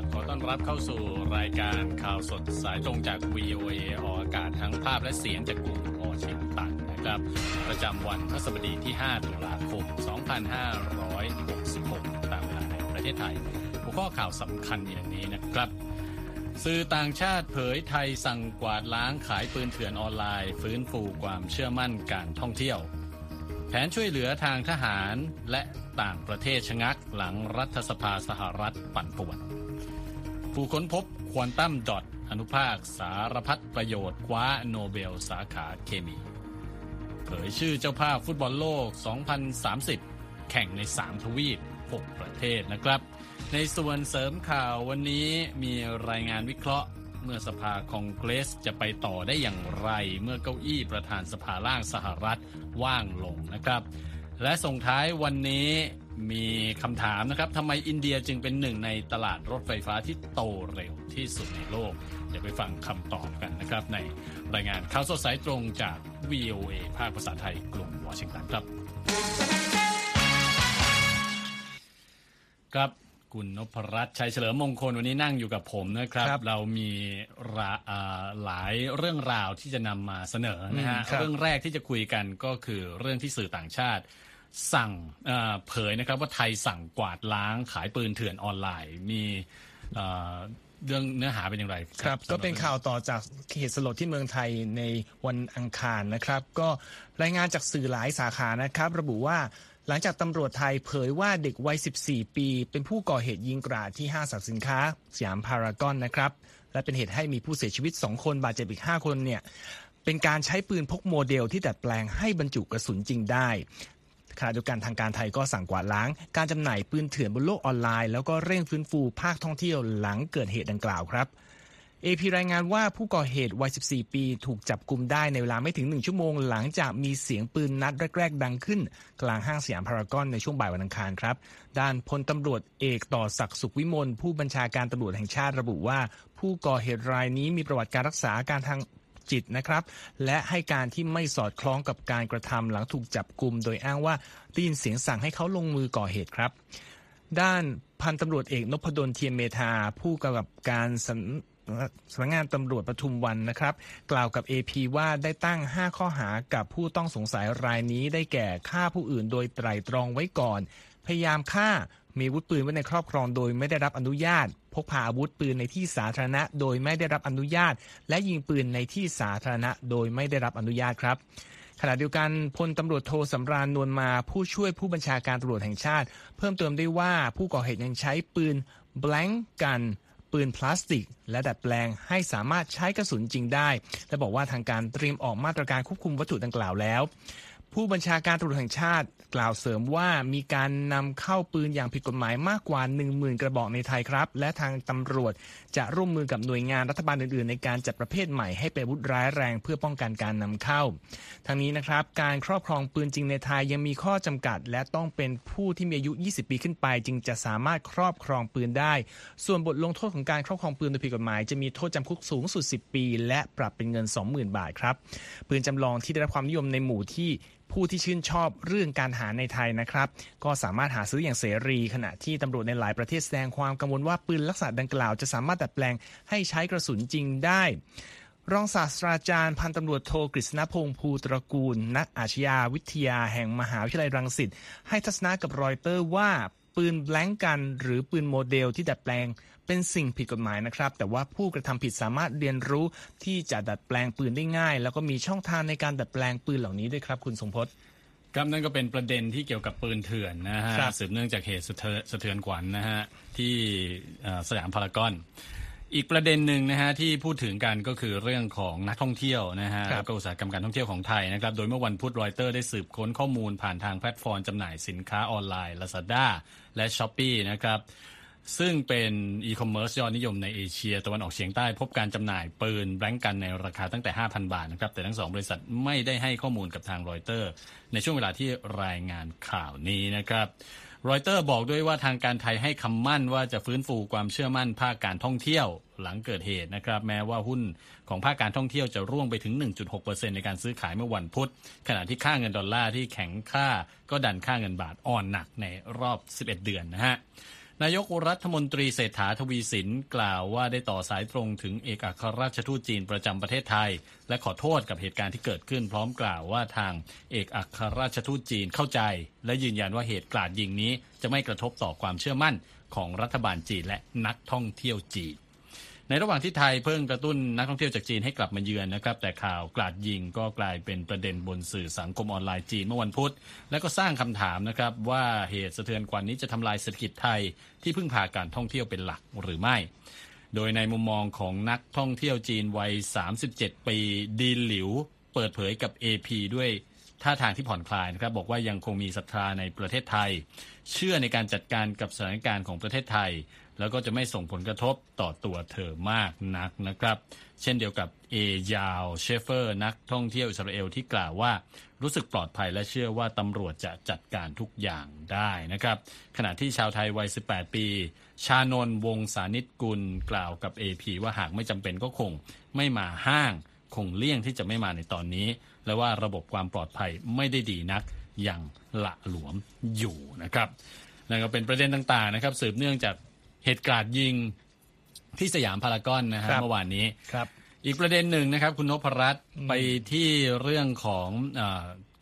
ับขอต้อนรับเข้าสู่รายการข่าวสดสายตรงจาก VOA ออกอากาศทั้งภาพและเสียงจากกรุงวอชิงตันนะครับ ประจำวันพฤหัสบดีที่ 5 ตุลาคม 2566 ตามเวลาในประเทศไทย หัวข้อข่าวสำคัญอย่างนี้นะครับ สื่อต่างชาติเผยไทยสั่งกวาดล้างขายปืนเถื่อนออนไลน์ ฟื้นฟูความเชื่อมั่นการท่องเที่ยว แผนช่วยเหลือทางทหารและต่างประเทศชะงักหลังรัฐสภาสหรัฐปั่นป่วน ผู้ค้นพบควอนตัมดอทอนุภาคสารพัดประโยชน์คว้าโนเบลสาขาเคมี เผยชื่อเจ้าภาพฟุตบอลโลก 2030 แข่งใน 3 ทวีป 6 ประเทศนะครับ ในส่วนเสริมข่าววันนี้มีรายงานวิเคราะห์ เมื่อสภาคองเกรสจะไปต่อได้อย่างไร เมื่อเก้าอี้ประธานสภาล่างสหรัฐว่างลงนะครับ และส่งท้ายวันนี้ มีคำถามนะครับทำไมอินเดียจึงเป็นหนึ่งในตลาดรถไฟฟ้าที่โตเร็วที่สุดในโลก เดี๋ยวไปฟังคำตอบกันนะครับ ในรายงานข่าวสดสายตรงจาก VOA ภาคภาษาไทยกรุงวอชิงตันครับ ครับคุณนพรัตน์ชัยเฉลิมมงคลวันนี้นั่งอยู่กับผมนะครับครับเรามีราอ่าหลายเรื่องราวที่จะนำมาเสนอนะฮะอืมครับเรื่องแรกที่จะคุยกันก็คือเรื่องที่สื่อต่างชาติ สั่งเอ่อเผยนะครับว่าไทยสั่งกวาดล้างขายปืนเถื่อนออนไลน์มีเอ่อเรื่องเนื้อหาเป็นอย่างไรครับสำหก็เป็นข่าวต่อจากเหตุสลดที่เมืองไทยในวันอังคารนะครับ ก็รายงานจากสื่อหลายสาขานะครับ ระบุว่าหลังจากตำรวจไทยเผยว่าเด็กวัย 14 ปี เป็นผู้ก่อเหตุยิงกราดที่ห้างสรรพสินค้า สยามพารากอนนะครับ และเป็นเหตุให้มีผู้เสียชีวิต 2 คนบาดเจ็บอีก 5 คนเนี่ยเป็นการใช้ปืนพกโมเดลที่ดัดแปลงให้บรรจุกระสุนจริงได้ ขณะเดียวกันทางการไทยก็สั่งกวาดล้าง การจำหน่ายปืนเถื่อนบนโลกออนไลน์ แล้วก็เร่งฟื้นฟูภาคท่องเที่ยวหลังเกิดเหตุดังกล่าวครับ AP รายงานว่าผู้ก่อเหตุวัย 14 ปีถูกจับกลุมได้ในเวลาไม่ถึง 1 ชั่วโมงหลังจากมีเสียงปืนนัดแรก ๆ ดังขึ้น กลางห้างสยามพารากอนในช่วงบ่ายวันอังคารครับ ด้านพลตำรวจเอกต่อศักดิ์สุขวิมลผู้บัญชาการตำรวจแห่งชาติระบุว่า ผู้ก่อเหตุรายนี้มีประวัติการรักษาอาการทาง จิตนะครับ และให้การที่ไม่สอดคล้องกับการกระทำหลังถูกจับกลุ่มโดยอ้างว่าได้ยินเสียงสั่งให้เขาลงมือก่อเหตุครับ ด้านพันตำรวจเอกนพดลเทียมเมธาผู้กำกับการสำสำนักงานตำรวจปทุมวันนะครับ กล่าวกับ AP ว่าได้ตั้ง 5 ข้อหากับผู้ต้องสงสัยรายนี้ได้แก่ฆ่าผู้อื่นโดยไตร่ตรองไว้ก่อน พยายามฆ่ามีวุธปืนไว้ในครอบครองโดยไม่ได้รับอนุญาต พกพาอาวุธปืนในที่สาธารณะ โดยไม่ได้รับอนุญาต และยิงปืนในที่สาธารณะ โดยไม่ได้รับอนุญาตครับขณะเดียวกันพลตำรวจโทสำราญนวลมาผู้ช่วยผู้บัญชาการตำรวจแห่งชาติ เพิ่มเติมได้ว่าผู้ก่อเหตุยังใช้ปืน blank กัน ปืนพลาสติก และดัดแปลงให้สามารถใช้กระสุนจริงได้ และบอกว่าทางการเตรียมออกมาตรการควบคุมวัตถุดังกล่าวแล้ว ผู้บัญชาการตำรวจแห่งชาติกล่าวเสริมว่ามีการนำเข้าปืนอย่างผิดกฎหมายมากกว่า 10,000 กระบอกในไทยครับ และทางตำรวจจะร่วมมือกับหน่วยงานรัฐบาลอื่นๆ ในการจัดประเภทใหม่ให้เป็นวุธร้ายแรงเพื่อป้องกันการนำเข้า ทั้งนี้นะครับ การครอบครองปืนจริงในไทยยังมีข้อจำกัด และต้องเป็นผู้ที่มีอายุ 20 ปีขึ้นไป จึงจะสามารถครอบครองปืนได้ ส่วนบทลงโทษของการครอบครองปืนโดยผิดกฎหมาย จะมีโทษจำคุกสูงสุด 10 ปี และปรับเป็นเงิน 20,000 บาทครับปืนจำลองที่ได้รับความนิยมในหมู่ที่ผู้ที่ชื่นชอบเรื่องการทหารในไทยนะครับ ก็สามารถหาซื้ออย่างเสรี ขณะที่ตำรวจในหลายประเทศแสดงความกังวลว่าปืนลักษณะดังกล่าวจะสามารถดัดแปลงให้ใช้กระสุนจริงได้รองศาสตราจารย์พันตำรวจโทกฤษณพงศ์ภูตระกูล นักอาชญาวิทยาแห่งมหาวิทยาลัยรังสิตให้ทัศนะกับรอยเตอร์ว่า ปืน blank gun หรือปืนโมเดลที่ดัดแปลงเป็นสิ่งผิดกฎหมายนะครับ แต่ว่าผู้กระทำผิดสามารถเรียนรู้ที่จะดัดแปลงปืนได้ง่าย แล้วก็มีช่องทางในการดัดแปลงปืนเหล่านี้ด้วยครับ คุณทรงพจน์ครับนั่นก็เป็นประเด็นที่เกี่ยวกับปืนเถื่อนนะฮะครับสืบเนื่องจากเหตุสะเทือนสะเทือนขวัญนะฮะที่เอ่อสยามพารากอน อีกประเด็นหนึ่งนะฮะที่พูดถึงกันก็คือเรื่องของนักท่องเที่ยวนะฮะครับแล้วก็อุตสาหกรรมการท่องเที่ยวของไทยนะครับ โดยเมื่อวันพุธรอยเตอร์ได้สืบค้นข้อมูลผ่านทางแพลตฟอร์มจำหน่ายสินค้าออนไลน์ Lazada และ Shopee นะครับ ซึ่งเป็นอีคอมเมิร์ซยอดนิยมในเอเชียตะวันออกเฉียงใต้พบการจำหน่ายปืน blank gun ในราคาตั้งแต่ 5,000 บาทนะครับ แต่ทั้งสองบริษัทไม่ได้ให้ข้อมูลกับทางรอยเตอร์ในช่วงเวลาที่รายงานข่าวนี้นะครับ รอยเตอร์บอกด้วยว่าทางการไทยให้คำมั่นว่าจะฟื้นฟูความเชื่อมั่นภาคการท่องเที่ยวหลังเกิดเหตุนะครับ แม้ว่าหุ้นของภาคการท่องเที่ยวจะร่วงไปถึง 1.6%ในการซื้อขายเมื่อวันพุธ ขณะที่ค่าเงินดอลลาร์ที่แข็งค่าก็ดันค่าเงินบาทอ่อนหนักในรอบ 11 เดือนนะฮะ นายกรัฐมนตรีเศรษฐาทวีสินกล่าวว่าได้ต่อสายตรงถึงเอกอัครราชทูตจีนประจำประเทศไทย และขอโทษกับเหตุการณ์ที่เกิดขึ้น พร้อมกล่าวว่าทางเอกอัครราชทูตจีนเข้าใจ และยืนยันว่าเหตุกราดยิงนี้จะไม่กระทบต่อความเชื่อมั่นของรัฐบาลจีนและนักท่องเที่ยวจีน ในระหว่างที่ไทยเพิ่งกระตุ้นนักท่องเที่ยวจากจีนให้กลับมาเยือนนะครับ แต่ข่าวกลาดยิงก็กลายเป็นประเด็นบนสื่อสังคมออนไลน์จีนเมื่อวันพุธ และก็สร้างคำถามนะครับว่าเหตุสะเทือนกว่านี้จะทำลายเศรษฐกิจไทยที่พึ่งพาการท่องเที่ยวเป็นหลักหรือไม่ โดยในมุมมองของนักท่องเที่ยวจีนวัย 37 ปีดีหลิว เปิดเผยกับ AP ด้วยท่าทางที่ผ่อนคลายนะครับบอกว่ายังคงมีศรัทธาในประเทศไทย เชื่อในการจัดการกับสถานการณ์ของประเทศไทย แล้วก็จะไม่ส่งผลกระทบต่อตัวเธอมากนักนะครับ เช่นเดียวกับเอยาวเชฟเฟอร์นักท่องเที่ยวอิสราเอลที่กล่าวว่ารู้สึกปลอดภัยและเชื่อว่าตำรวจจะจัดการทุกอย่างได้นะครับ ขณะที่ชาวไทยวัย 18 ปี ชานนวงสานิตกุลกล่าวกับ AP ว่าหากไม่จำเป็นก็คงไม่มาห้าง คงเลี่ยงที่จะไม่มาในตอนนี้ และว่าระบบความปลอดภัยไม่ได้ดีนักอย่างละหลวมอยู่นะครับนั่นก็เป็นประเด็นต่างๆนะครับ สืบเนื่องจาก เหตุการณ์ยิงที่สยามพารากอนนะฮะเมื่อวานนี้ ครับ อีกประเด็นหนึ่งนะครับ คุณนพรัตน์ไปที่เรื่องของ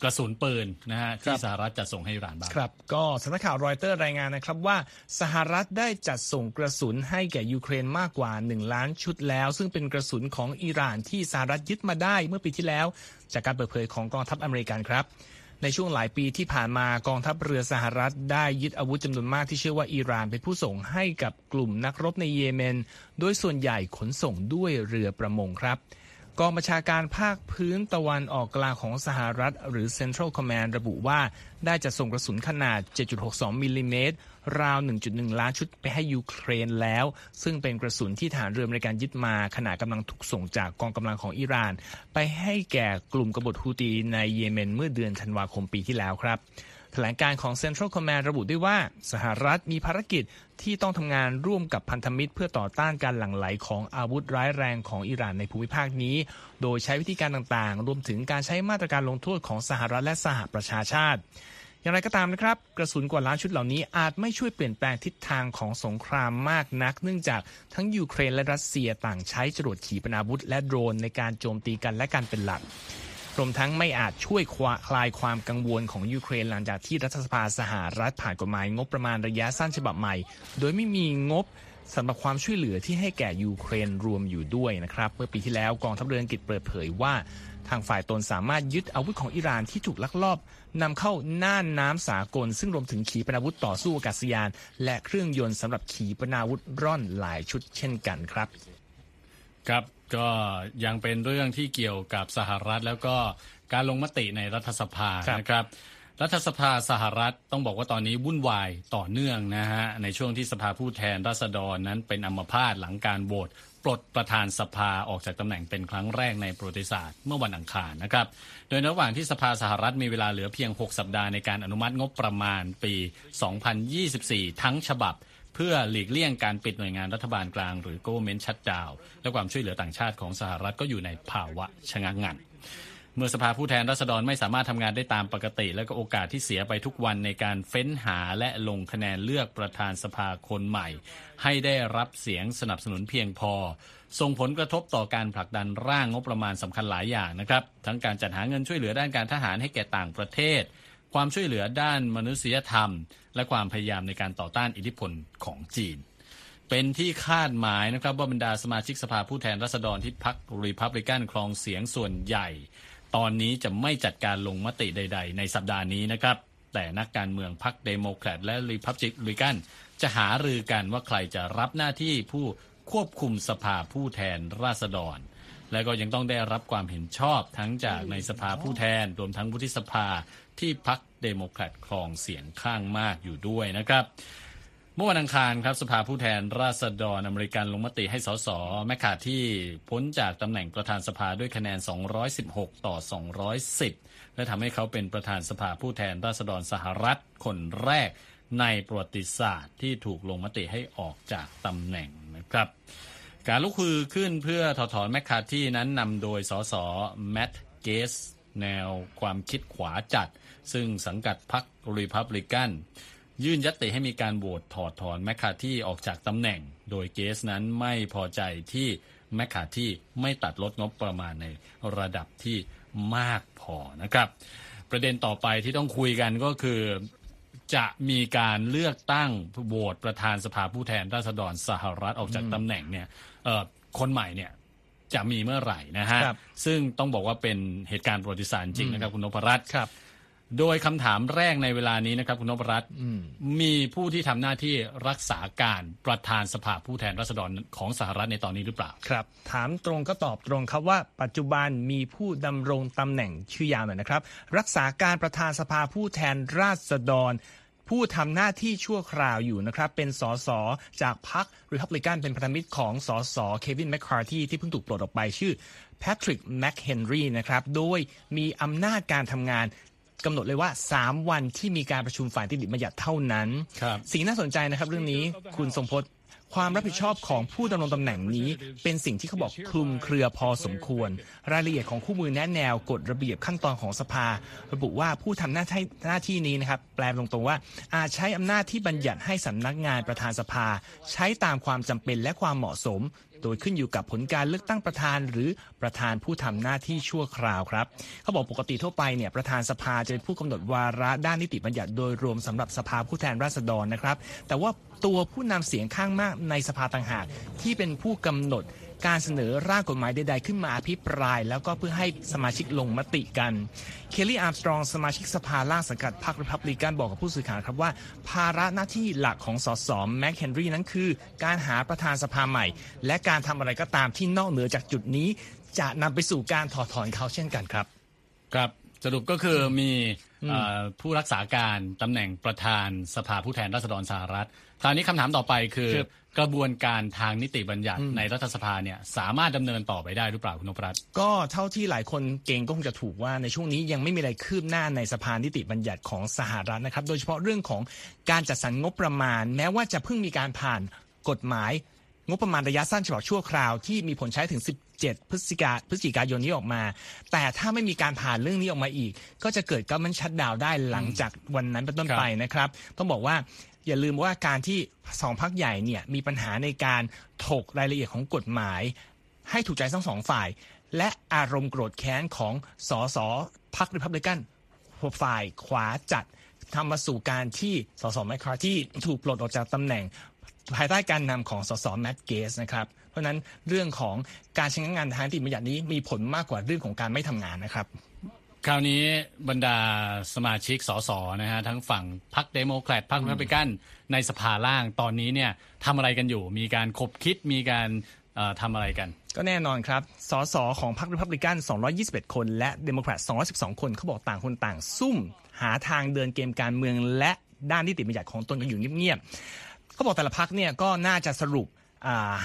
กระสุนปืนนะฮะที่สหรัฐจะส่งให้อิหร่านบ้าง ครับก็สำนักข่าวรอยเตอร์รายงานนะครับว่าสหรัฐได้จัดส่งกระสุนให้แก่ยูเครนมากกว่า 1 ล้านชุดแล้ว ซึ่งเป็นกระสุนของอิหร่านที่สหรัฐยึดมาได้เมื่อปีที่แล้ว จากการเปิดเผยของกองทัพอเมริกันครับ ในช่วงหลายปีที่ผ่านมากองทัพเรือสหรัฐได้ยึดอาวุธจำนวนมากที่เชื่อว่าอิหร่านเป็นผู้ส่งให้กับกลุ่มนักรบในเยเมน โดยส่วนใหญ่ขนส่งด้วยเรือประมงครับกองบัญชาการภาคพื้นตะวันออกกลางของสหรัฐ หรือ Central Command ระบุว่าได้จัดส่งกระสุนขนาด 7.62 มิลลิเมตรราว 1.1 ล้านชุดไปให้ยูเครนแล้ว ซึ่งเป็นกระสุนที่ฐานเรือในการยึดมาขณะกำลังถูกส่งจากกองกำลังของอิหร่าน ไปให้แก่กลุ่มกบฏฮูตีในเยเมนเมื่อเดือนธันวาคมปีที่แล้วครับแถลงการณ์ของ Central Command ระบุด้วยว่า สหรัฐมีภารกิจที่ต้องทำงานร่วมกับพันธมิตร เพื่อต่อต้านการหลั่งไหลของอาวุธร้ายแรงของอิหร่านในภูมิภาคนี้ โดยใช้วิธีการต่างๆ รวมถึงการใช้มาตรการลงโทษของสหรัฐและสหประชาชาติ อย่างไรก็ตามนะครับ กระสุนกว่าล้านชุดเหล่านี้อาจไม่ช่วยเปลี่ยนแปลงทิศทางของสงครามมากนัก เนื่องจากทั้งยูเครนและรัสเซียต่างใช้จรวดขีปนาวุธและโดรนในการโจมตีกันและกันเป็นหลักรวมทั้งไม่อาจช่วยคลายความกังวลของยูเครนหลังจากที่รัฐสภาสหรัฐผ่านกฎหมายงบประมาณระยะสั้นฉบับใหม่ โดยไม่มีงบ สำหรับความช่วยเหลือที่ให้แก่ยูเครนรวมอยู่ด้วยนะครับเมื่อปีที่แล้วกองทัพเรืออังกฤษเปิดเผยว่า ทางฝ่ายตนสามารถยึดอาวุธของอิหร่านที่ถูกลักลอบนำเข้าน่านน้ำสากล ซึ่งรวมถึงขีปนาวุธต่อสู้อากาศยาน และเครื่องยนต์สำหรับขีปนาวุธร่อนหลายชุดเช่นกันครับ ครับก็ยังเป็นเรื่องที่เกี่ยวกับสหรัฐแล้วก็การลงมติในรัฐสภานะครับ รัฐสภาสหรัฐต้องบอกว่าตอนนี้วุ่นวายต่อเนื่องนะฮะในช่วงที่สภาผู้แทนราษฎรนั้นเป็นอัมพาตหลังการโหวตปลดประธานสภาออกจากตำแหน่งเป็นครั้งแรกในประวัติศาสตร์เมื่อวันอังคารนะครับ โดยระหว่างที่สภาสหรัฐมีเวลาเหลือเพียง 6 สัปดาห์ในการอนุมัติงบประมาณปี 2024 ทั้งฉบับ เพื่อหลีกเลี่ยงการปิดหน่วยงานรัฐบาลกลางหรือ government shutdown และความช่วยเหลือต่างชาติของสหรัฐก็อยู่ในภาวะชะงักงัน เมื่อสภาผู้แทนราษฎรไม่สามารถทำงานได้ตามปกติ และก็โอกาสที่เสียไปทุกวันในการเฟ้นหาและลงคะแนนเลือกประธานสภาคนใหม่ ให้ได้รับเสียงสนับสนุนเพียงพอ ส่งผลกระทบต่อการผลักดันร่างงบประมาณสำคัญหลายอย่างนะครับ ทั้งการจัดหาเงินช่วยเหลือด้านการทหารให้แก่ต่างประเทศ ความช่วยเหลือด้านมนุษยธรรม และความพยายามในการต่อต้านอิทธิพลของจีนเป็นที่คาดหมายนะครับว่าบรรดาสมาชิกสภาผู้แทนราษฎรที่พรรครีพับลิกันครองเสียงส่วนใหญ่ ตอนนี้จะไม่จัดการลงมติใด ๆ ในสัปดาห์นี้นะครับ แต่นักการเมืองพรรคเดโมแครตและรีพับลิกัน จะหารือกันว่าใครจะรับหน้าที่ผู้ควบคุมสภาผู้แทนราษฎร และก็ยังต้องได้รับความเห็นชอบทั้งจากในสภาผู้แทน รวมทั้งวุฒิสภาที่พรรคเดโมแครตครองเสียงข้างมากอยู่ด้วยนะครับ เมื่อวันอังคารครับสภาผู้แทนราษฎรอเมริกันลงมติให้สสแมคคาร์ทีพ้นจากตำแหน่งประธานสภาด้วยคะแนน 216 ต่อ 210 และทำให้เขาเป็นประธานสภาผู้แทนราษฎรสหรัฐคนแรกในประวัติศาสตร์ที่ถูกลงมติให้ออกจากตำแหน่งนะครับ การลุกฮือขึ้นเพื่อถอดถอนแมคคาร์ทีนั้นนำโดยสสแมตต์เกสแนวความคิดขวาจัด ซึ่งสังกัดพรรครีพับลิกัน ยื่นญัตติให้มีการโหวตถอดถอนแมคคาร์ทีออกจากตำแหน่ง โดยเกสนั้นไม่พอใจที่แมคคาร์ทีไม่ตัดลดงบประมาณในระดับที่มากพอนะครับ ประเด็นต่อไปที่ต้องคุยกันก็คือจะมีการเลือกตั้งโหวตประธานสภาผู้แทนราษฎรสหรัฐออกจากตำแหน่งเนี่ยคนใหม่เนี่ยจะมีเมื่อไหร่นะฮะ ซึ่งต้องบอกว่าเป็นเหตุการณ์ประวัติศาสตร์จริงนะครับ คุณนพรัตน์ครับ โดยคำถามแรกในเวลานี้นะครับคุณนพรัตน์มีผู้ที่ทำหน้าที่รักษาการประธานสภาผู้แทนราษฎรของสหรัฐในตอนนี้หรือเปล่า ครับ ถามตรงก็ตอบตรงครับว่า ปัจจุบันมีผู้ดำรงตำแหน่งชื่อยาวหน่อยนะครับ รักษาการประธานสภาผู้แทนราษฎรผู้ทำหน้าที่ชั่วคราวอยู่นะครับ เป็นสสจากพรรครีพับลิกันเป็นพันธมิตรของสสเควินแมคคาร์ทีที่เพิ่งถูกปลดออกไปชื่อแพทริกแมคเฮนรีนะครับ โดยมีอำนาจการทำงาน กำหนดเลยว่า 3 วันที่มีการประชุมฝ่ายนิติบัญญัติเท่านั้น สิ่งน่าสนใจนะครับ เรื่องนี้คุณทรงพจน์ความรับผิดชอบของผู้ดำรงตำแหน่งนี้ เป็นสิ่งที่เขาบอกคลุมเครือพอสมควร รายละเอียดของคู่มือแนะแนวกฎระเบียบขั้นตอนของสภา ระบุว่าผู้ทำหน้าที่หน้าที่นี้นะครับแปลตรงๆว่า อาจใช้อำนาจที่บัญญัติให้สำนักงานประธานสภา ใช้ตามความจำเป็นและความเหมาะสม โดยขึ้นอยู่กับผลการเลือกตั้งประธาน หรือประธานผู้ทำหน้าที่ชั่วคราวครับ เขาบอกปกติทั่วไปเนี่ยประธานสภาจะเป็นผู้กำหนดวาระด้านนิติบัญญัติโดยรวมสำหรับสภาผู้แทนราษฎรนะครับ แต่ว่าตัวผู้นำเสียงข้างมากในสภาต่างหากที่เป็นผู้กำหนด การเสนอร่างกฎหมายใด ๆ ขึ้นมาอภิปราย แล้วก็เพื่อให้สมาชิกลงมติกัน เคลลี่อาร์มสตรองสมาชิกสภาล่างสังกัดพรรครีพับลิกันบอกกับผู้สื่อข่าวครับว่า ภาระหน้าที่หลักของสสแม็กเฮนรี่นั้นคือ การหาประธานสภาใหม่ และการทำอะไรก็ตามที่นอกเหนือจากจุดนี้ จะนำไปสู่การถอดถอนเขาเช่นกันครับ ครับ สรุปก็คือมีผู้รักษาการตำแหน่งประธานสภาผู้แทนราษฎรสหรัฐตอนนี้คำถามต่อไปคือกระบวนการทางนิติบัญญัติในรัฐสภาเนี่ยสามารถดำเนินต่อไปได้หรือเปล่าคุณนพรัตน์ก็เท่าที่หลายคนเก่งก็คงจะถูกว่าในช่วงนี้ยังไม่มีอะไรคืบหน้าในสภานิติบัญญัติของสหรัฐนะครับ โดยเฉพาะเรื่องของการจัดสรรงบประมาณ แม้ว่าจะเพิ่งมีการผ่านกฎหมาย งบประมาณระยะสั้นฉบับชั่วคราวที่มีผลใช้ถึง 17 พฤศจิกาพฤศจิกายนนี้ออกมา แต่ถ้าไม่มีการผ่านเรื่องนี้ออกมาอีก ก็จะเกิดกัมมันชัดดาวได้หลังจากวันนั้นเป็นต้นไปนะครับ ต้องบอกว่าอย่าลืมว่าการที่สองพักใหญ่เนี่ยมีปัญหาในการถกรายละเอียดของกฎหมาย ให้ถูกใจทั้งสองฝ่าย และอารมณ์โกรธแค้นของสสพรรครีพับลิกันฝ่ายขวาจัดทำมาสู่การที่สสแมคคาร์ทีถูกปลดออกจากตำแหน่ง ภายใต้การนำของสสแมตต์เกสนะครับ เพราะนั้นเรื่องของการใช้งานทางนิติบัญญัตินี้มีผลมากกว่าเรื่องของการไม่ทำงานนะครับ คราวนี้บรรดาสมาชิกสสนะฮะทั้งฝั่งพรรคเดโมแครตพรรครีพับลิกันในสภาล่างตอนนี้เนี่ยทำอะไรกันอยู่ มีการคบคิดมีการทำอะไรกัน ก็แน่นอนครับ สสของพรรครีพับลิกัน 221 คน และเดโมแครต 212 คนเขาบอกต่างคนต่างซุ่ม หาทางเดินเกมการเมืองและด้านนิติบัญญัติของตนกันอยู่เงียบๆ เขาบอกแต่ละพรรคเนี่ยก็น่าจะสรุป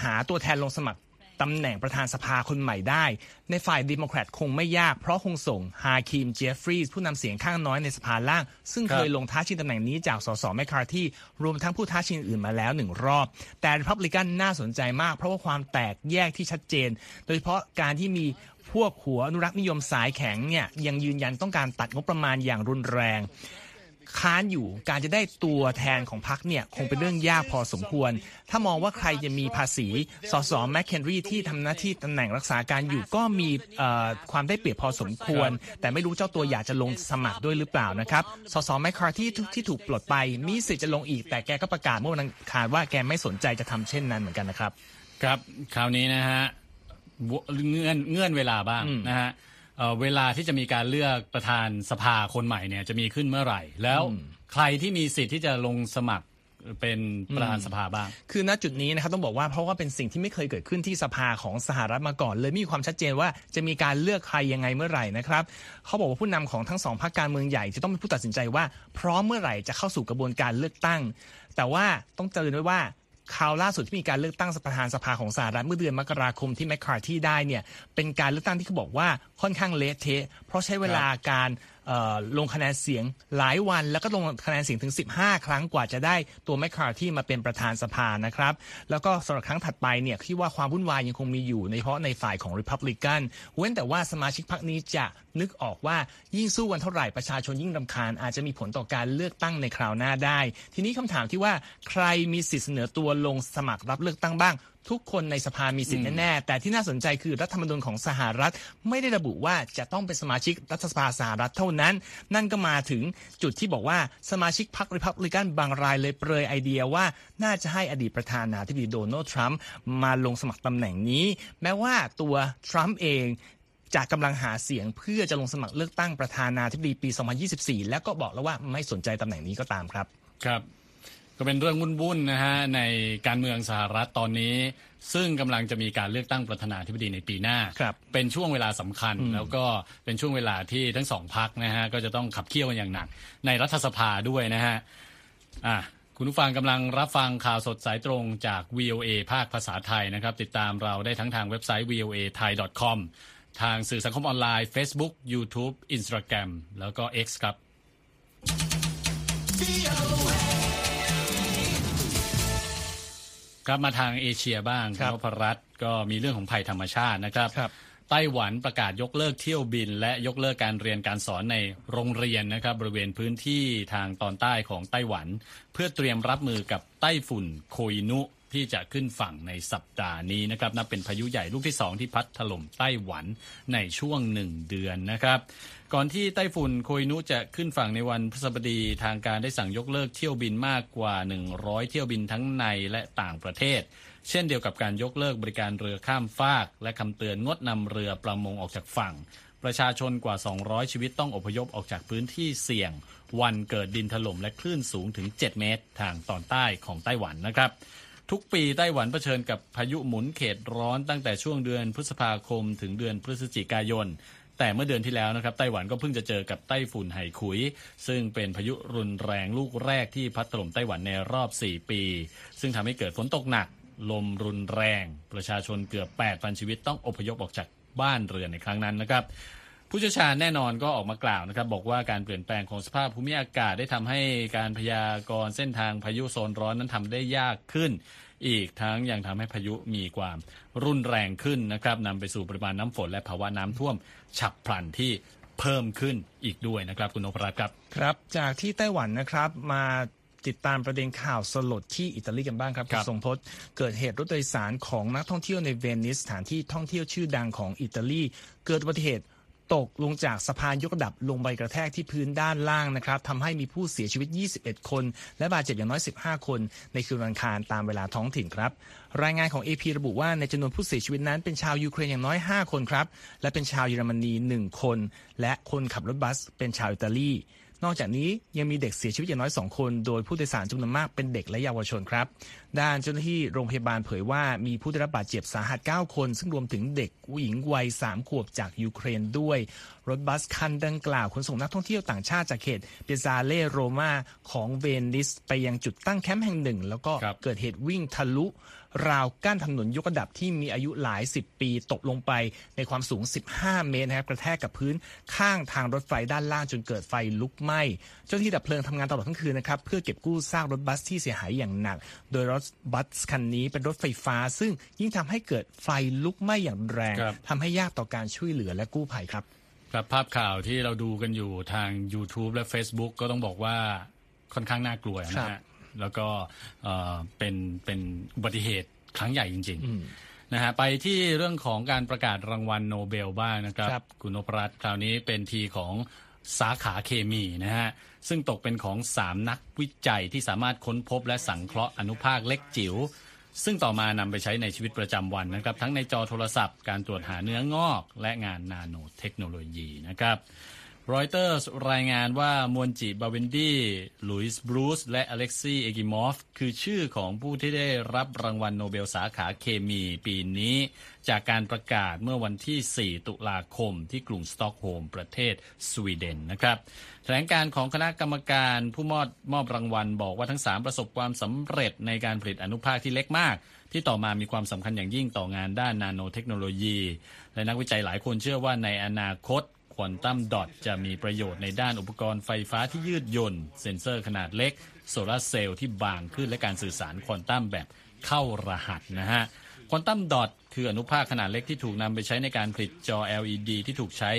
หาตัวแทนลงสมัครตำแหน่งประธานสภาคนใหม่ได้ ในฝ่ายดิโมแครตคงไม่ยากเพราะคงส่งฮาคิมเจฟฟรีย์ผู้นำเสียงข้างน้อยในสภาล่าง ซึ่งเคยลงท้าชิงตำแหน่งนี้จากสสแมคคาร์ที่รวมทั้งผู้ท้าชิงอื่นมาแล้วหนึ่งรอบ แต่ริพับลิกันน่าสนใจมากเพราะว่าความแตกแยกที่ชัดเจน โดยเฉพาะการที่มีพวกหัวอนุรักษ์นิยมสายแข็งเนี่ยยังยืนยันต้องการตัดงบประมาณอย่างรุนแรง ค้านอยู่การจะได้ตัวแทนของพรรคเนี่ยคงเป็นเรื่องยากพอสมควร ถ้ามองว่าใครจะมีภาษีสสแมคเคนรีที่ทำหน้าที่ตำแหน่งรักษาการอยู่ก็มีความได้เปรียบพอสมควร แต่ไม่รู้เจ้าตัวอยากจะลงสมัครด้วยหรือเปล่านะครับสสแมคคาร์ที่ที่ถูกปลดไปมีสิทธิ์จะลงอีก แต่แกก็ประกาศเมื่อวันอังคารว่าแกไม่สนใจจะทำเช่นนั้นเหมือนกันนะครับ ครับคราวนี้นะฮะเงื่อนเงื่อนเวลาบ้างนะฮะ เวลาที่จะมีการเลือกประธานสภาคนใหม่เนี่ยจะมีขึ้นเมื่อไหร่ แล้วใครที่มีสิทธิ์ที่จะลงสมัครเป็นประธานสภาบ้าง คือณจุดนี้นะครับต้องบอกว่าเพราะว่าเป็นสิ่งที่ไม่เคยเกิดขึ้นที่สภาของสหรัฐมาก่อน เลยมีความชัดเจนว่าจะมีการเลือกใครยังไงเมื่อไหร่นะครับเขาบอกว่าผู้นำของทั้งสองพรรคการเมืองใหญ่จะต้องเป็นผู้ตัดสินใจว่า พร้อมเมื่อไหร่จะเข้าสู่กระบวนการเลือกตั้ง แต่ว่าต้องเตือนไว้ว่า คราวล่าสุดที่มีการเลือกตั้งประธานสภาของสหรัฐเมื่อเดือนมกราคมที่แมคคาร์ที่ได้เนี่ยเป็นการเลือกตั้งที่เขาบอกว่าค่อนข้างเละเทะเพราะใช้เวลาการ ลงคะแนนเสียงหลายวัน แล้วก็ลงคะแนนเสียงถึง 15 ครั้งกว่าจะได้ตัวแมคคาร์ที่มาเป็นประธานสภานะครับ แล้วก็สำหรับครั้งถัดไปเนี่ยคิดว่าความวุ่นวายยังคงมีอยู่ในเพราะในฝ่ายของริพับลิกันเว้นแต่ว่าสมาชิกพรรคนี้จะนึกออกว่ายิ่งสู้กันเท่าไหร่ประชาชนยิ่งรำคาญ อาจจะมีผลต่อการเลือกตั้งในคราวหน้าได้ ทีนี้คำถามที่ว่าใครมีสิทธิ์เสนอตัวลงสมัครรับเลือกตั้งบ้าง ทุกคนในสภามีสิทธิ์แน่ๆแต่ที่น่าสนใจคือรัฐธรรมนูญของสหรัฐไม่ได้ระบุว่าจะต้องเป็นสมาชิกรัฐสภาสหรัฐเท่านั้น นั่นก็มาถึงจุดที่บอกว่าสมาชิกพรรคริพับลิกันบางรายเลยเปรยไอเดียว่าน่าจะให้อดีตประธานาธิบดีโดนัลด์ทรัมป์มาลงสมัครตำแหน่งนี้ แม้ว่าตัวทรัมป์เองจะกำลังหาเสียงเพื่อจะลงสมัครเลือกตั้งประธานาธิบดีปี 2024 แล้วก็บอกแล้วว่าไม่สนใจตำแหน่งนี้ก็ตามครับ ครับ ก็เป็นเรื่องวุ่นๆนะฮะในการเมืองสหรัฐตอนนี้ ซึ่งกำลังจะมีการเลือกตั้งประธานาธิบดีในปีหน้า เป็นช่วงเวลาสำคัญ แล้วก็เป็นช่วงเวลาที่ทั้งสองพักนะฮะก็จะต้องขับเคี่ยวกันอย่างหนัก ในรัฐสภาด้วยนะฮะอะคุณผู้ฟังกำลังรับฟังข่าวสดสายตรงจาก VOA ภาคภาษาไทยนะครับ ติดตามเราได้ทั้งทางเว็บไซต์ voa thai com ทางสื่อสังคมออนไลน์ Facebook YouTube Instagram แล้วก็ X ครับ ครับมาทางเอเชียบ้างคุณนพรัตน์ก็มีเรื่องของภัยธรรมชาตินะครับรบไต้หวันประกาศยกเลิกเที่ยวบิน และยกเลิกการเรียนการสอนในโรงเรียนนะครับบริเวณพื้นที่ทางตอนใต้ของไต้หวัน เพื่อเตรียมรับมือกับไต้ฝุ่นโคอินุที่จะขึ้นฝั่งในสัปดาห์นี้นะครับนับเป็นพายุใหญ่ลูกที่สองที่พัดถล่มไต้หวันในช่วงหนึ่งเดือนนะครับ ก่อนที่ไต้ฝุ่นโคยนุจะขึ้นฝั่งในวันพฤหัสบดีทางการได้สั่งยกเลิกเที่ยวบินมากกว่า 100 เที่ยวบินทั้งในและต่างประเทศ เช่นเดียวกับการยกเลิกบริการเรือข้ามฟาก และคำเตือนงดนำเรือประมงออกจากฝั่ง ประชาชนกว่า 200 ชีวิตต้องอพยพออกจากพื้นที่เสี่ยง วันเกิดดินถล่มและคลื่นสูงถึง 7 เมตร ทางตอนใต้ของไต้หวันนะครับทุกปีไต้หวันเผชิญกับพายุหมุนเขตร้อนตั้งแต่ช่วงเดือนพฤษภาคมถึงเดือนพฤศจิกายน แต่เมื่อเดือนที่แล้วนะครับไต้หวันก็เพิ่งจะเจอกับไต้ฝุ่นไหขุย ซึ่งเป็นพายุรุนแรงลูกแรกที่พัดถล่มไต้หวันในรอบ 4 ปี ซึ่งทำให้เกิดฝนตกหนัก ลมรุนแรง ประชาชนเกือบ 8,000 ชีวิตต้องอพยพออกจากบ้านเรือนในครั้งนั้นนะครับผู้เชี่ยวชาญแน่นอนก็ออกมากล่าวนะครับ บอกว่าการเปลี่ยนแปลงของสภาพภูมิอากาศได้ทำให้การพยากรณ์เส้นทางพายุโซนร้อนนั้นทำได้ยากขึ้นอีกทั้งยังทำให้พายุมีความรุนแรงขึ้นนะครับนำไปสู่ปริมาณน้ำฝนและภาวะน้ำท่วมฉับพลันที่เพิ่มขึ้นอีกด้วยนะครับ คุณนพรัตน์ครับครับ จากที่ไต้หวันนะครับมาติดตามประเด็นข่าวสลดที่อิตาลีกันบ้างครับคุณทรงพจน์เกิดเหตุรถโดยสารของนักท่องเที่ยวในเวนิสสถานที่ท่องเที่ยวชื่อดังของอิตาลี เกิดอุบัติเหตุ ตกลงจากสะพานยกระดับลงไปกระแทกที่พื้นด้านล่างนะครับทำให้มีผู้เสียชีวิต 21 คน และบาดเจ็บอย่างน้อย 15 คน ในคืนวันคารตามเวลาท้องถิ่นครับ รายงานของ AP ระบุว่าในจำนวนผู้เสียชีวิตนั้นเป็นชาวยูเครนอย่างน้อย 5 คนครับ และเป็นชาวเยอรมนี 1 คน และคนขับรถบัสเป็นชาวอิตาลี นอกจากนี้ยังมีเด็กเสียชีวิตอย่างน้อยสองคน โดยผู้โดยสารจำนวนมากเป็นเด็กและเยาวชนครับ ด้านเจ้าหน้าที่โรงพยาบาลเผยว่ามีผู้ได้รับบาดเจ็บสาหัส 9 คน ซึ่งรวมถึงเด็กหญิงวัย 3 ขวบจากยูเครนด้วย รถบัสคันดังกล่าวขนส่งนักท่องเที่ยวต่างชาติจากเขตเปียซซาเลโรมาของเวนิสไปยังจุดตั้งแคมป์แห่งหนึ่ง แล้วก็เกิดเหตุวิ่งทะลุ ราวกั้นถนนยกระดับที่มีอายุหลาย 10 ปีตกลงไปในความสูง 15 เมตรนะครับกระแทกกับพื้นข้างทางรถไฟด้านล่างจนเกิดไฟลุกไหม้เจ้าที่ดับเพลิงทำงานตลอดทั้งคืนนะครับเพื่อเก็บกู้ซากรถบัสที่เสียหายอย่างหนัก โดยรถบัสคันนี้เป็นรถไฟฟ้า ซึ่งยิ่งทำให้เกิดไฟลุกไหม้อย่างแรงทำให้ยากต่อการช่วยเหลือและกู้ภัยครับครับภาพข่าวที่เราดูกันอยู่ทาง YouTube และ Facebook ก็ต้องบอกว่าค่อนข้างน่ากลัวนะฮะ แล้วก็เป็นเป็นอุบัติเหตุครั้งใหญ่จริง ๆนะฮะไปที่เรื่องของการประกาศรางวัลโนเบลบ้างนะครับรบคุณนพรัตน์คราวนี้เป็นทีของสาขาเคมีนะฮะซึ่งตกเป็นของสามนักวิจัยที่สามารถค้นพบและสังเคราะห์อนุภาคเล็กจิ๋วซึ่งต่อมานำไปใช้ในชีวิตประจำวันนะครับ ทั้งในจอโทรศัพท์การตรวจหาเนื้องอก และงานนาโนเทคโนโลยีนะครับ รอยเตอร์สรายงานว่ามวนจิบาเวนดี้ลุยส์บรูซและอเล็กซี่เอกิมอฟ คือชื่อของผู้ที่ได้รับรางวัลโนเบลสาขาเคมีปีนี้ จากการประกาศเมื่อวันที่ 4 ตุลาคมที่กรุงสตอกโฮล์มประเทศสวีเดนนะครับแถลงการณ์ของคณะกรรมการผู้มอบมอบรางวัล บอกว่าทั้ง 3 ประสบความสำเร็จในการผลิตอนุภาคที่เล็กมากที่ต่อมามีความสำคัญอย่างยิ่งต่องานด้านนาโนเทคโนโลยี และนักวิจัยหลายคนเชื่อว่าในอนาคต quantum dot จะมีประโยชน์ในด้านอุปกรณ์ไฟฟ้าที่ยืดหยุ่น เซ็นเซอร์ขนาดเล็ก โซลาร์เซลล์ที่บางขึ้นและการสื่อสารควอนตัมแบบเข้ารหัสนะฮะ quantum dot คืออนุภาคขนาดเล็กที่ถูกนำไปใช้ในการผลิตจอ LED ที่ถูกใช้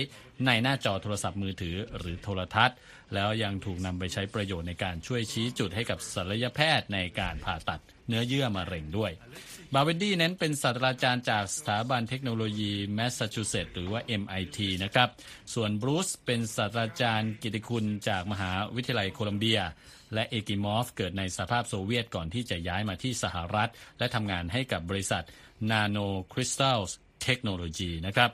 ในหน้าจอโทรศัพท์มือถือหรือโทรทัศน์ แล้วยังถูกนำไปใช้ประโยชน์ในการช่วยชี้จุดให้กับศัลยแพทย์ในการผ่าตัดเนื้อเยื่อมะเร็งด้วย บาเวนดี้นั้นเป็นศาสตราจารย์จากสถาบันเทคโนโลยีแมสซาชูเซตส์หรือว่า MIT นะครับ ส่วนบรูซเป็นศาสตราจารย์กิตติคุณจากมหาวิทยาลัยโคลัมเบีย และเอกิมอฟเกิดในสหภาพโซเวียตก่อนที่จะย้ายมาที่สหรัฐ และทำงานให้กับบริษัท Nano Crystals Technology นะครับ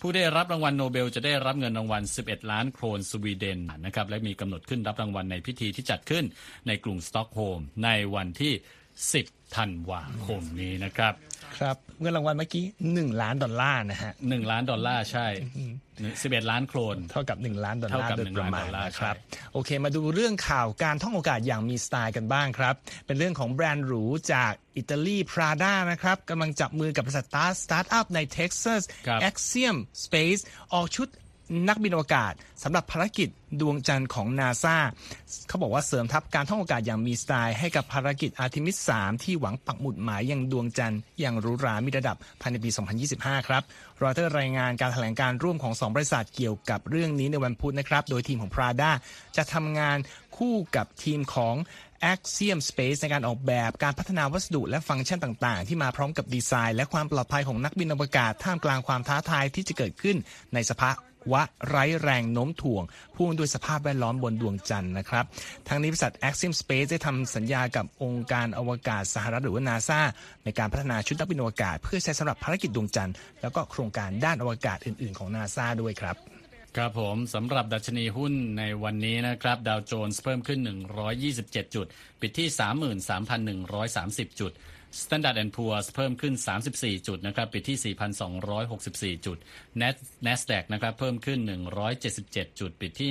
ผู้ได้รับรางวัลโนเบลจะได้รับเงินรางวัล 11 ล้านโครนสวีเดนนะครับและมีกำหนดขึ้นรับรางวัลในพิธีที่จัดขึ้นในกรุงสต็อกโฮล์มในวันที่ 10ธันวาคมนี้นะครับ ครับเงินรางวัลเมื่อกี้ 1 ล้านดอลลาร์นะฮะ1ล้านดอลลาร์ใช่ 11 ล้านโครน เท่ากับ 1 ล้านดอลลาเท่ากับโดยประมาณ1ล้านดอลลาร์นะครับใช่โอเค มาดูเรื่องข่าวการท่องอวกาศอย่างมีสไตล์กันบ้างครับ เป็นเรื่องของแบรนด์หรูจากอิตาลี Prada นะครับกำลังจับมือกับบริษัทสตาร์ทอัพในเท็กซัสครับ Axiom Space ออกชุด นักบินอวกาศสำหรับภารกิจดวงจันทร์ของนาซาเขาบอกว่าเสริมทัพการท่องอวกาศอย่างมีสไตล์ให้กับภารกิจอาร์ทิมิส 3 ที่หวังปักหมุดหมายยังดวงจันทร์อย่างหรูหรามีระดับภายในปี 2025 ครับรอยเตอร์รายงานการแถลงการณ์ร่วมของ 2 บริษัทเกี่ยวกับเรื่องนี้ในวันพุธนะครับ โดยทีมของ Prada จะทำงานคู่กับทีมของ Axiom Space ในการออกแบบการพัฒนาวัสดุและฟังก์ชันต่างๆ ที่มาพร้อมกับดีไซน์ และความปลอดภัยของนักบินอวกาศท่ามกลางความท้าทายที่จะเกิดขึ้นในสภา วะไร้แรงโน้มถ่วงพ่วงด้วยสภาพแวดล้อมบนดวงจันทร์นะครับทางนี้บริษัท Axiom Space ได้ทำสัญญากับองค์การอวกาศสหรัฐหรือว่านาซาในการพัฒนาชุดนักบินอวกาศ เพื่อใช้สำหรับภารกิจดวงจันทร์แล้วก็โครงการด้านอวกาศอื่น ๆ ของนาซาด้วยครับครับผมสำหรับดัชนีหุ้นในวันนี้นะครับดาวโจนส์เพิ่มขึ้น 127 จุด ปิดที่ 33,130 จุด Standard Poor's เพิ่มขึ้น 34 จุดนะครับปิดที่ 4,264 จุด NASDAQ นะครับเพิ่มขึ้น 177 จุด ปิดที่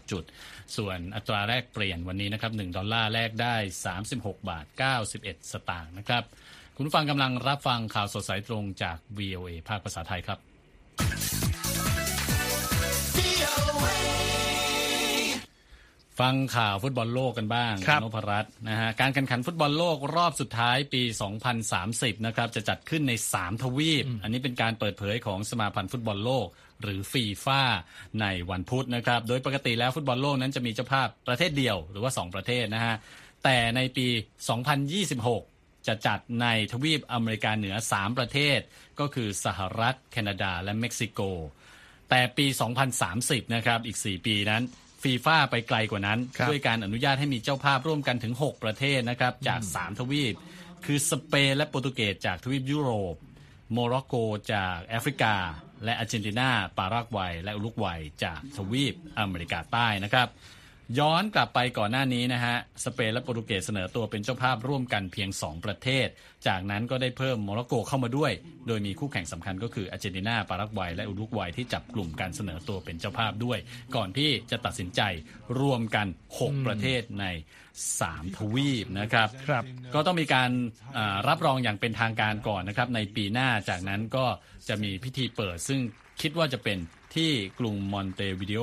13,236 จุด ส่วนอัตราแลกเปลี่ยนวันนี้นะครับ1ดอลลาร์แลกได้ 36 บาท 91 สตางค์นะครับ คุณฟังกำลังรับฟังข่าวสดสายตรงจาก VOA ภาคภาษาไทยครับ ฟังข่าวฟุตบอลโลกกันบ้างครับนพรัตน์นะฮะการแข่งขันฟุตบอลโลกรอบสุดท้ายปี 2030 นะครับจะจัดขึ้นใน 3 ทวีป อันนี้เป็นการเปิดเผยของสมาพันธ์ฟุตบอลโลก หรือฟีฟ่าในวันพุธนะครับ โดยปกติแล้วฟุตบอลโลกนั้นจะมีเจ้าภาพประเทศเดียวหรือว่า 2 ประเทศนะฮะแต่ในปี 2026 จะจัดในทวีปอเมริกาเหนือ 3 ประเทศ ก็คือสหรัฐ แคนาดา และเม็กซิโก แต่ปี 2030 นะครับอีก 4 ปีนั้น ฟีฟ่าไปไกลกว่านั้นครับด้วยการอนุญาตให้มีเจ้าภาพร่วมกันถึง 6 ประเทศนะครับ จาก 3 ทวีป คือสเปนและโปรตุเกสจากทวีปยุโรป โมร็อกโกจากแอฟริกา และอาร์เจนตินาปารากวัย และอุรุกวัยจากทวีปอเมริกาใต้นะครับ ย้อนกลับไปก่อนหน้านี้นะฮะ สเปนและโปรตุเกสเสนอตัวเป็นเจ้าภาพร่วมกันเพียง 2 ประเทศ จากนั้นก็ได้เพิ่มโมร็อกโกเข้ามาด้วย โดยมีคู่แข่งสำคัญก็คืออาร์เจนตินาปารากวัย และอุรุกวัยที่จับกลุ่มการเสนอตัวเป็นเจ้าภาพด้วย ก่อนที่จะตัดสินใจรวมกัน 6 ประเทศใน 3 ทวีปนะครับครับก็ต้องมีการอ่ารับรองอย่างเป็นทางการก่อนนะครับในปีหน้าจากนั้นก็จะมีพิธีเปิด ซึ่งคิดว่าจะเป็นที่กรุงมอนเตวิดีโอ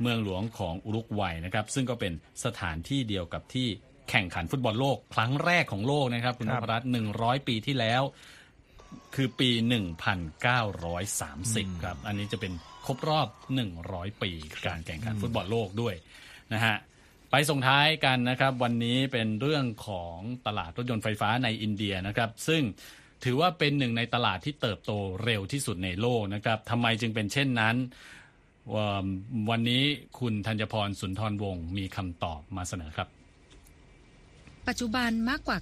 เมืองหลวงของอุรุกวัยนะครับ ซึ่งก็เป็นสถานที่เดียวกับที่แข่งขันฟุตบอลโลก ครั้งแรกของโลกนะครับ คุณนครับพรัตน์100ปีที่แล้ว คือปี 1930 ครับ อันนี้จะเป็นครบรอบ 100 ปีการแข่งขันฟุตบอลโลกด้วยนะฮะไปส่งท้ายกันนะครับ วันนี้เป็นเรื่องของตลาดรถยนต์ไฟฟ้าในอินเดียนะครับ ซึ่งถือว่าเป็นหนึ่งในตลาดที่เติบโตเร็วที่สุดในโลกนะครับทำไมจึงเป็นเช่นนั้น วันนี้คุณธัญพรสุนทรวงศ์มีคำตอบมาเสนอครับ ปัจจุบันมากกว่า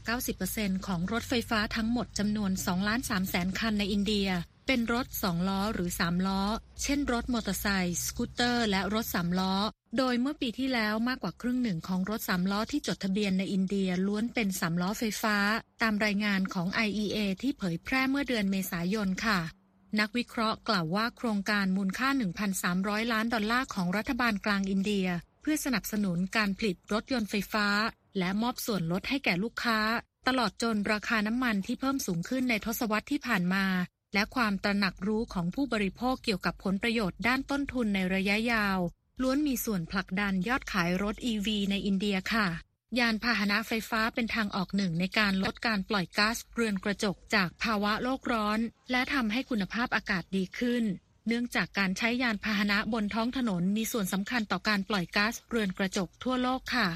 90%ของรถไฟฟ้าทั้งหมดจำนวน2ล้าน3แสนคันในอินเดีย เป็นรถ 2 ล้อหรือ 3 ล้อ เช่นรถมอเตอร์ไซค์สกูตเตอร์และรถ 3 ล้อ โดยเมื่อปีที่แล้วมากกว่าครึ่งหนึ่งของรถ 3 ล้อที่จดทะเบียนในอินเดียล้วนเป็น 3 ล้อไฟฟ้า ตามรายงานของ IEA ที่เผยแพร่เมื่อเดือนเมษายนค่ะ นักวิเคราะห์กล่าวว่าโครงการมูลค่า 1,300 ล้านดอลลาร์ของรัฐบาลกลางอินเดีย เพื่อสนับสนุนการผลิตรถยนต์ไฟฟ้า และมอบส่วนลดให้แก่ลูกค้า ตลอดจนราคาน้ำมันที่เพิ่มสูงขึ้นในทศวรรษที่ผ่านมา และความตระหนักรู้ของผู้บริโภคเกี่ยวกับผลประโยชน์ด้านต้นทุนในระยะยาว ล้วนมีส่วนผลักดันยอดขายรถ EV ในอินเดียค่ะ ยานพาหนะไฟฟ้าเป็นทางออกหนึ่งในการลดการปล่อยก๊าซเรือนกระจกจากภาวะโลกร้อน และทำให้คุณภาพอากาศดีขึ้น เนื่องจากการใช้ยานพาหนะบนท้องถนนมีส่วนสำคัญต่อการปล่อยก๊าซเรือนกระจกทั่วโลกค่ะ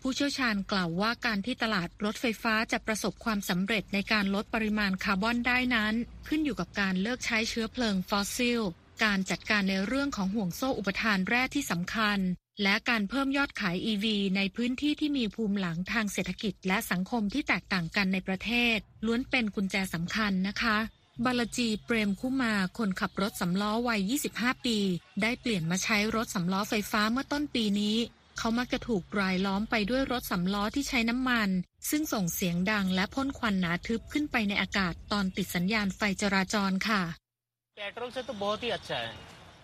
ผู้เชี่ยวชาญกล่าวว่าการที่ตลาดรถไฟฟ้าจะประสบความสำเร็จในการลดปริมาณคาร์บอนได้นั้น ขึ้นอยู่กับการเลิกใช้เชื้อเพลิงฟอสซิล การจัดการในเรื่องของห่วงโซ่อุปทานแร่ที่สำคัญ และการเพิ่มยอดขาย EV ในพื้นที่ที่มีภูมิหลังทางเศรษฐกิจและสังคมที่แตกต่างกันในประเทศ ล้วนเป็นกุญแจสำคัญนะคะบาลจีเปรมคุมาคนขับรถสำล้อวัย 25 ปี ได้เปลี่ยนมาใช้รถสำล้อไฟฟ้าเมื่อต้นปีนี้ เขามักจะถูกรายล้อมไปด้วยรถสำล้อที่ใช้น้ำมัน ซึ่งส่งเสียงดังและพ่นควันหนาทึบขึ้นไปในอากาศตอนติดสัญญาณไฟจราจรค่ะ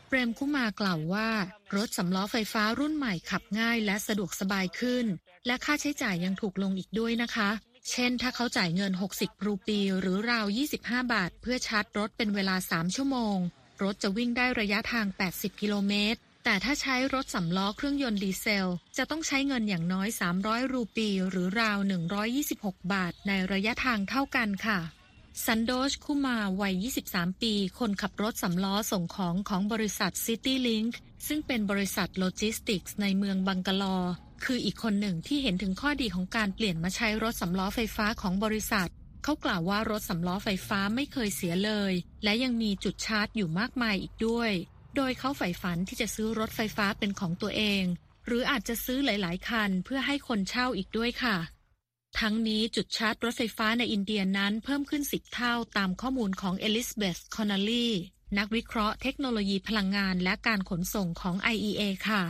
เปรมคุมากล่าวว่า รถสำล้อไฟฟ้ารุ่นใหม่ขับง่ายและสะดวกสบายขึ้น และค่าใช้จ่ายยังถูกลงอีกด้วยนะคะ เช่นถ้าเขาจ่ายเงิน 60 รูปี หรือราว 25 บาท เพื่อชาร์จรถเป็นเวลา 3 ชั่วโมง รถจะวิ่งได้ระยะทาง 80 กิโลเมตร แต่ถ้าใช้รถสามล้อเครื่องยนต์ดีเซล จะต้องใช้เงินอย่างน้อย 300 รูปี หรือราว 126 บาท ในระยะทางเท่ากันค่ะ ซันโดชคุมาวัย 23 ปี คนขับรถสามล้อส่งของของบริษัท CityLink ซึ่งเป็นบริษัทโลจิสติกส์ในเมืองบังกาลอร์ คืออีกคนหนึ่งที่เห็นถึงข้อดีของการเปลี่ยนมาใช้รถสามล้อไฟฟ้าของบริษัท เขากล่าวว่ารถสามล้อไฟฟ้าไม่เคยเสียเลย และยังมีจุดชาร์จอยู่มากมายอีกด้วย โดยเขาใฝ่ฝันที่จะซื้อรถไฟฟ้าเป็นของตัวเอง หรืออาจจะซื้อหลาย ๆ คันเพื่อให้คนเช่าอีกด้วยค่ะ ทั้งนี้จุดชาร์จรถไฟฟ้าในอินเดียนั้นเพิ่มขึ้นสิบเท่าตามข้อมูลของเอลิซาเบธคอนเนลลีนักวิเคราะห์เทคโนโลยีพลังงานและการขนส่งของ IEA ค่ะ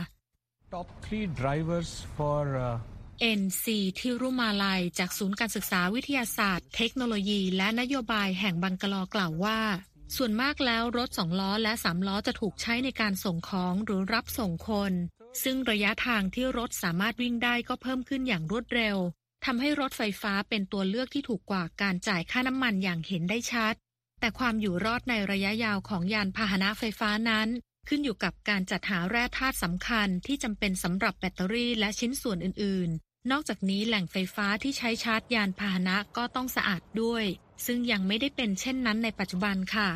Top three drivers for uh... NC ที่รุมาลัย จากศูนย์การศึกษาวิทยาศาสตร์ เทคโนโลยีและนโยบายแห่งบังกลอกล่าวว่า ส่วนมากแล้วรถสองล้อและสามล้อจะถูกใช้ในการส่งของหรือรับส่งคน ซึ่งระยะทางที่รถสามารถวิ่งได้ก็เพิ่มขึ้นอย่างรวดเร็ว ทำให้รถไฟฟ้าเป็นตัวเลือกที่ถูกกว่าการจ่ายค่าน้ำมันอย่างเห็นได้ชัด แต่ความอยู่รอดในระยะยาวของยานพาหนะไฟฟ้านั้น ขึ้นอยู่กับการจัดหาแร่ธาตุสำคัญที่จำเป็นสำหรับแบตเตอรี่และชิ้นส่วนอื่น ๆ นอกจากนี้แหล่งไฟฟ้าที่ใช้ชาร์จยานพาหนะก็ต้องสะอาดด้วย ซึ่งยังไม่ได้เป็นเช่นนั้นในปัจจุบันค่ะ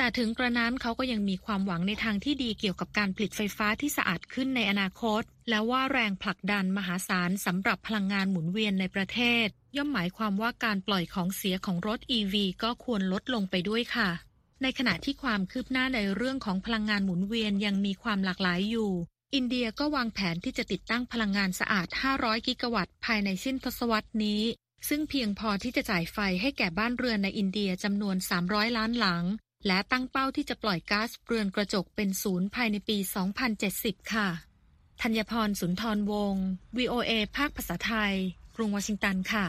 แต่ถึงกระนั้นเขาก็ยังมีความหวังในทางที่ดีเกี่ยวกับการผลิตไฟฟ้าที่สะอาดขึ้นในอนาคต และว่าแรงผลักดันมหาศาลสำหรับพลังงานหมุนเวียนในประเทศ ย่อมหมายความว่าการปล่อยของเสียของรถ EV ก็ควรลดลงไปด้วยค่ะ ในขณะที่ความคืบหน้าในเรื่องของพลังงานหมุนเวียนยังมีความหลากหลายอยู่ อินเดียก็วางแผนที่จะติดตั้งพลังงานสะอาด 500 กิกะวัตต์ภายในสิ้นทศวรรษนี้ ซึ่งเพียงพอที่จะจ่ายไฟให้แก่บ้านเรือนในอินเดียจำนวน 300 ล้านหลัง และตั้งเป้าที่จะปล่อยก๊าซเรือนกระจกเป็นศูนย์ภายในปี 2070 ค่ะ ธัญพรสุนทรวงศ์ VOA ภาคภาษาไทย กรุงวอชิงตันค่ะ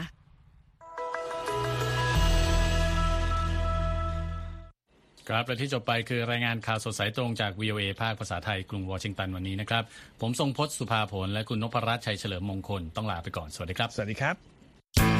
ครับและที่จบไปคือรายงานข่าวสดสายตรงจาก VOA ภาคภาษาไทย กรุงวอชิงตันวันนี้นะครับ ผมทรงพศสุภาผลและคุณนพรัตน์ชัยเฉลิมมงคลต้องลาไปก่อน สวัสดีครับ สวัสดีครับ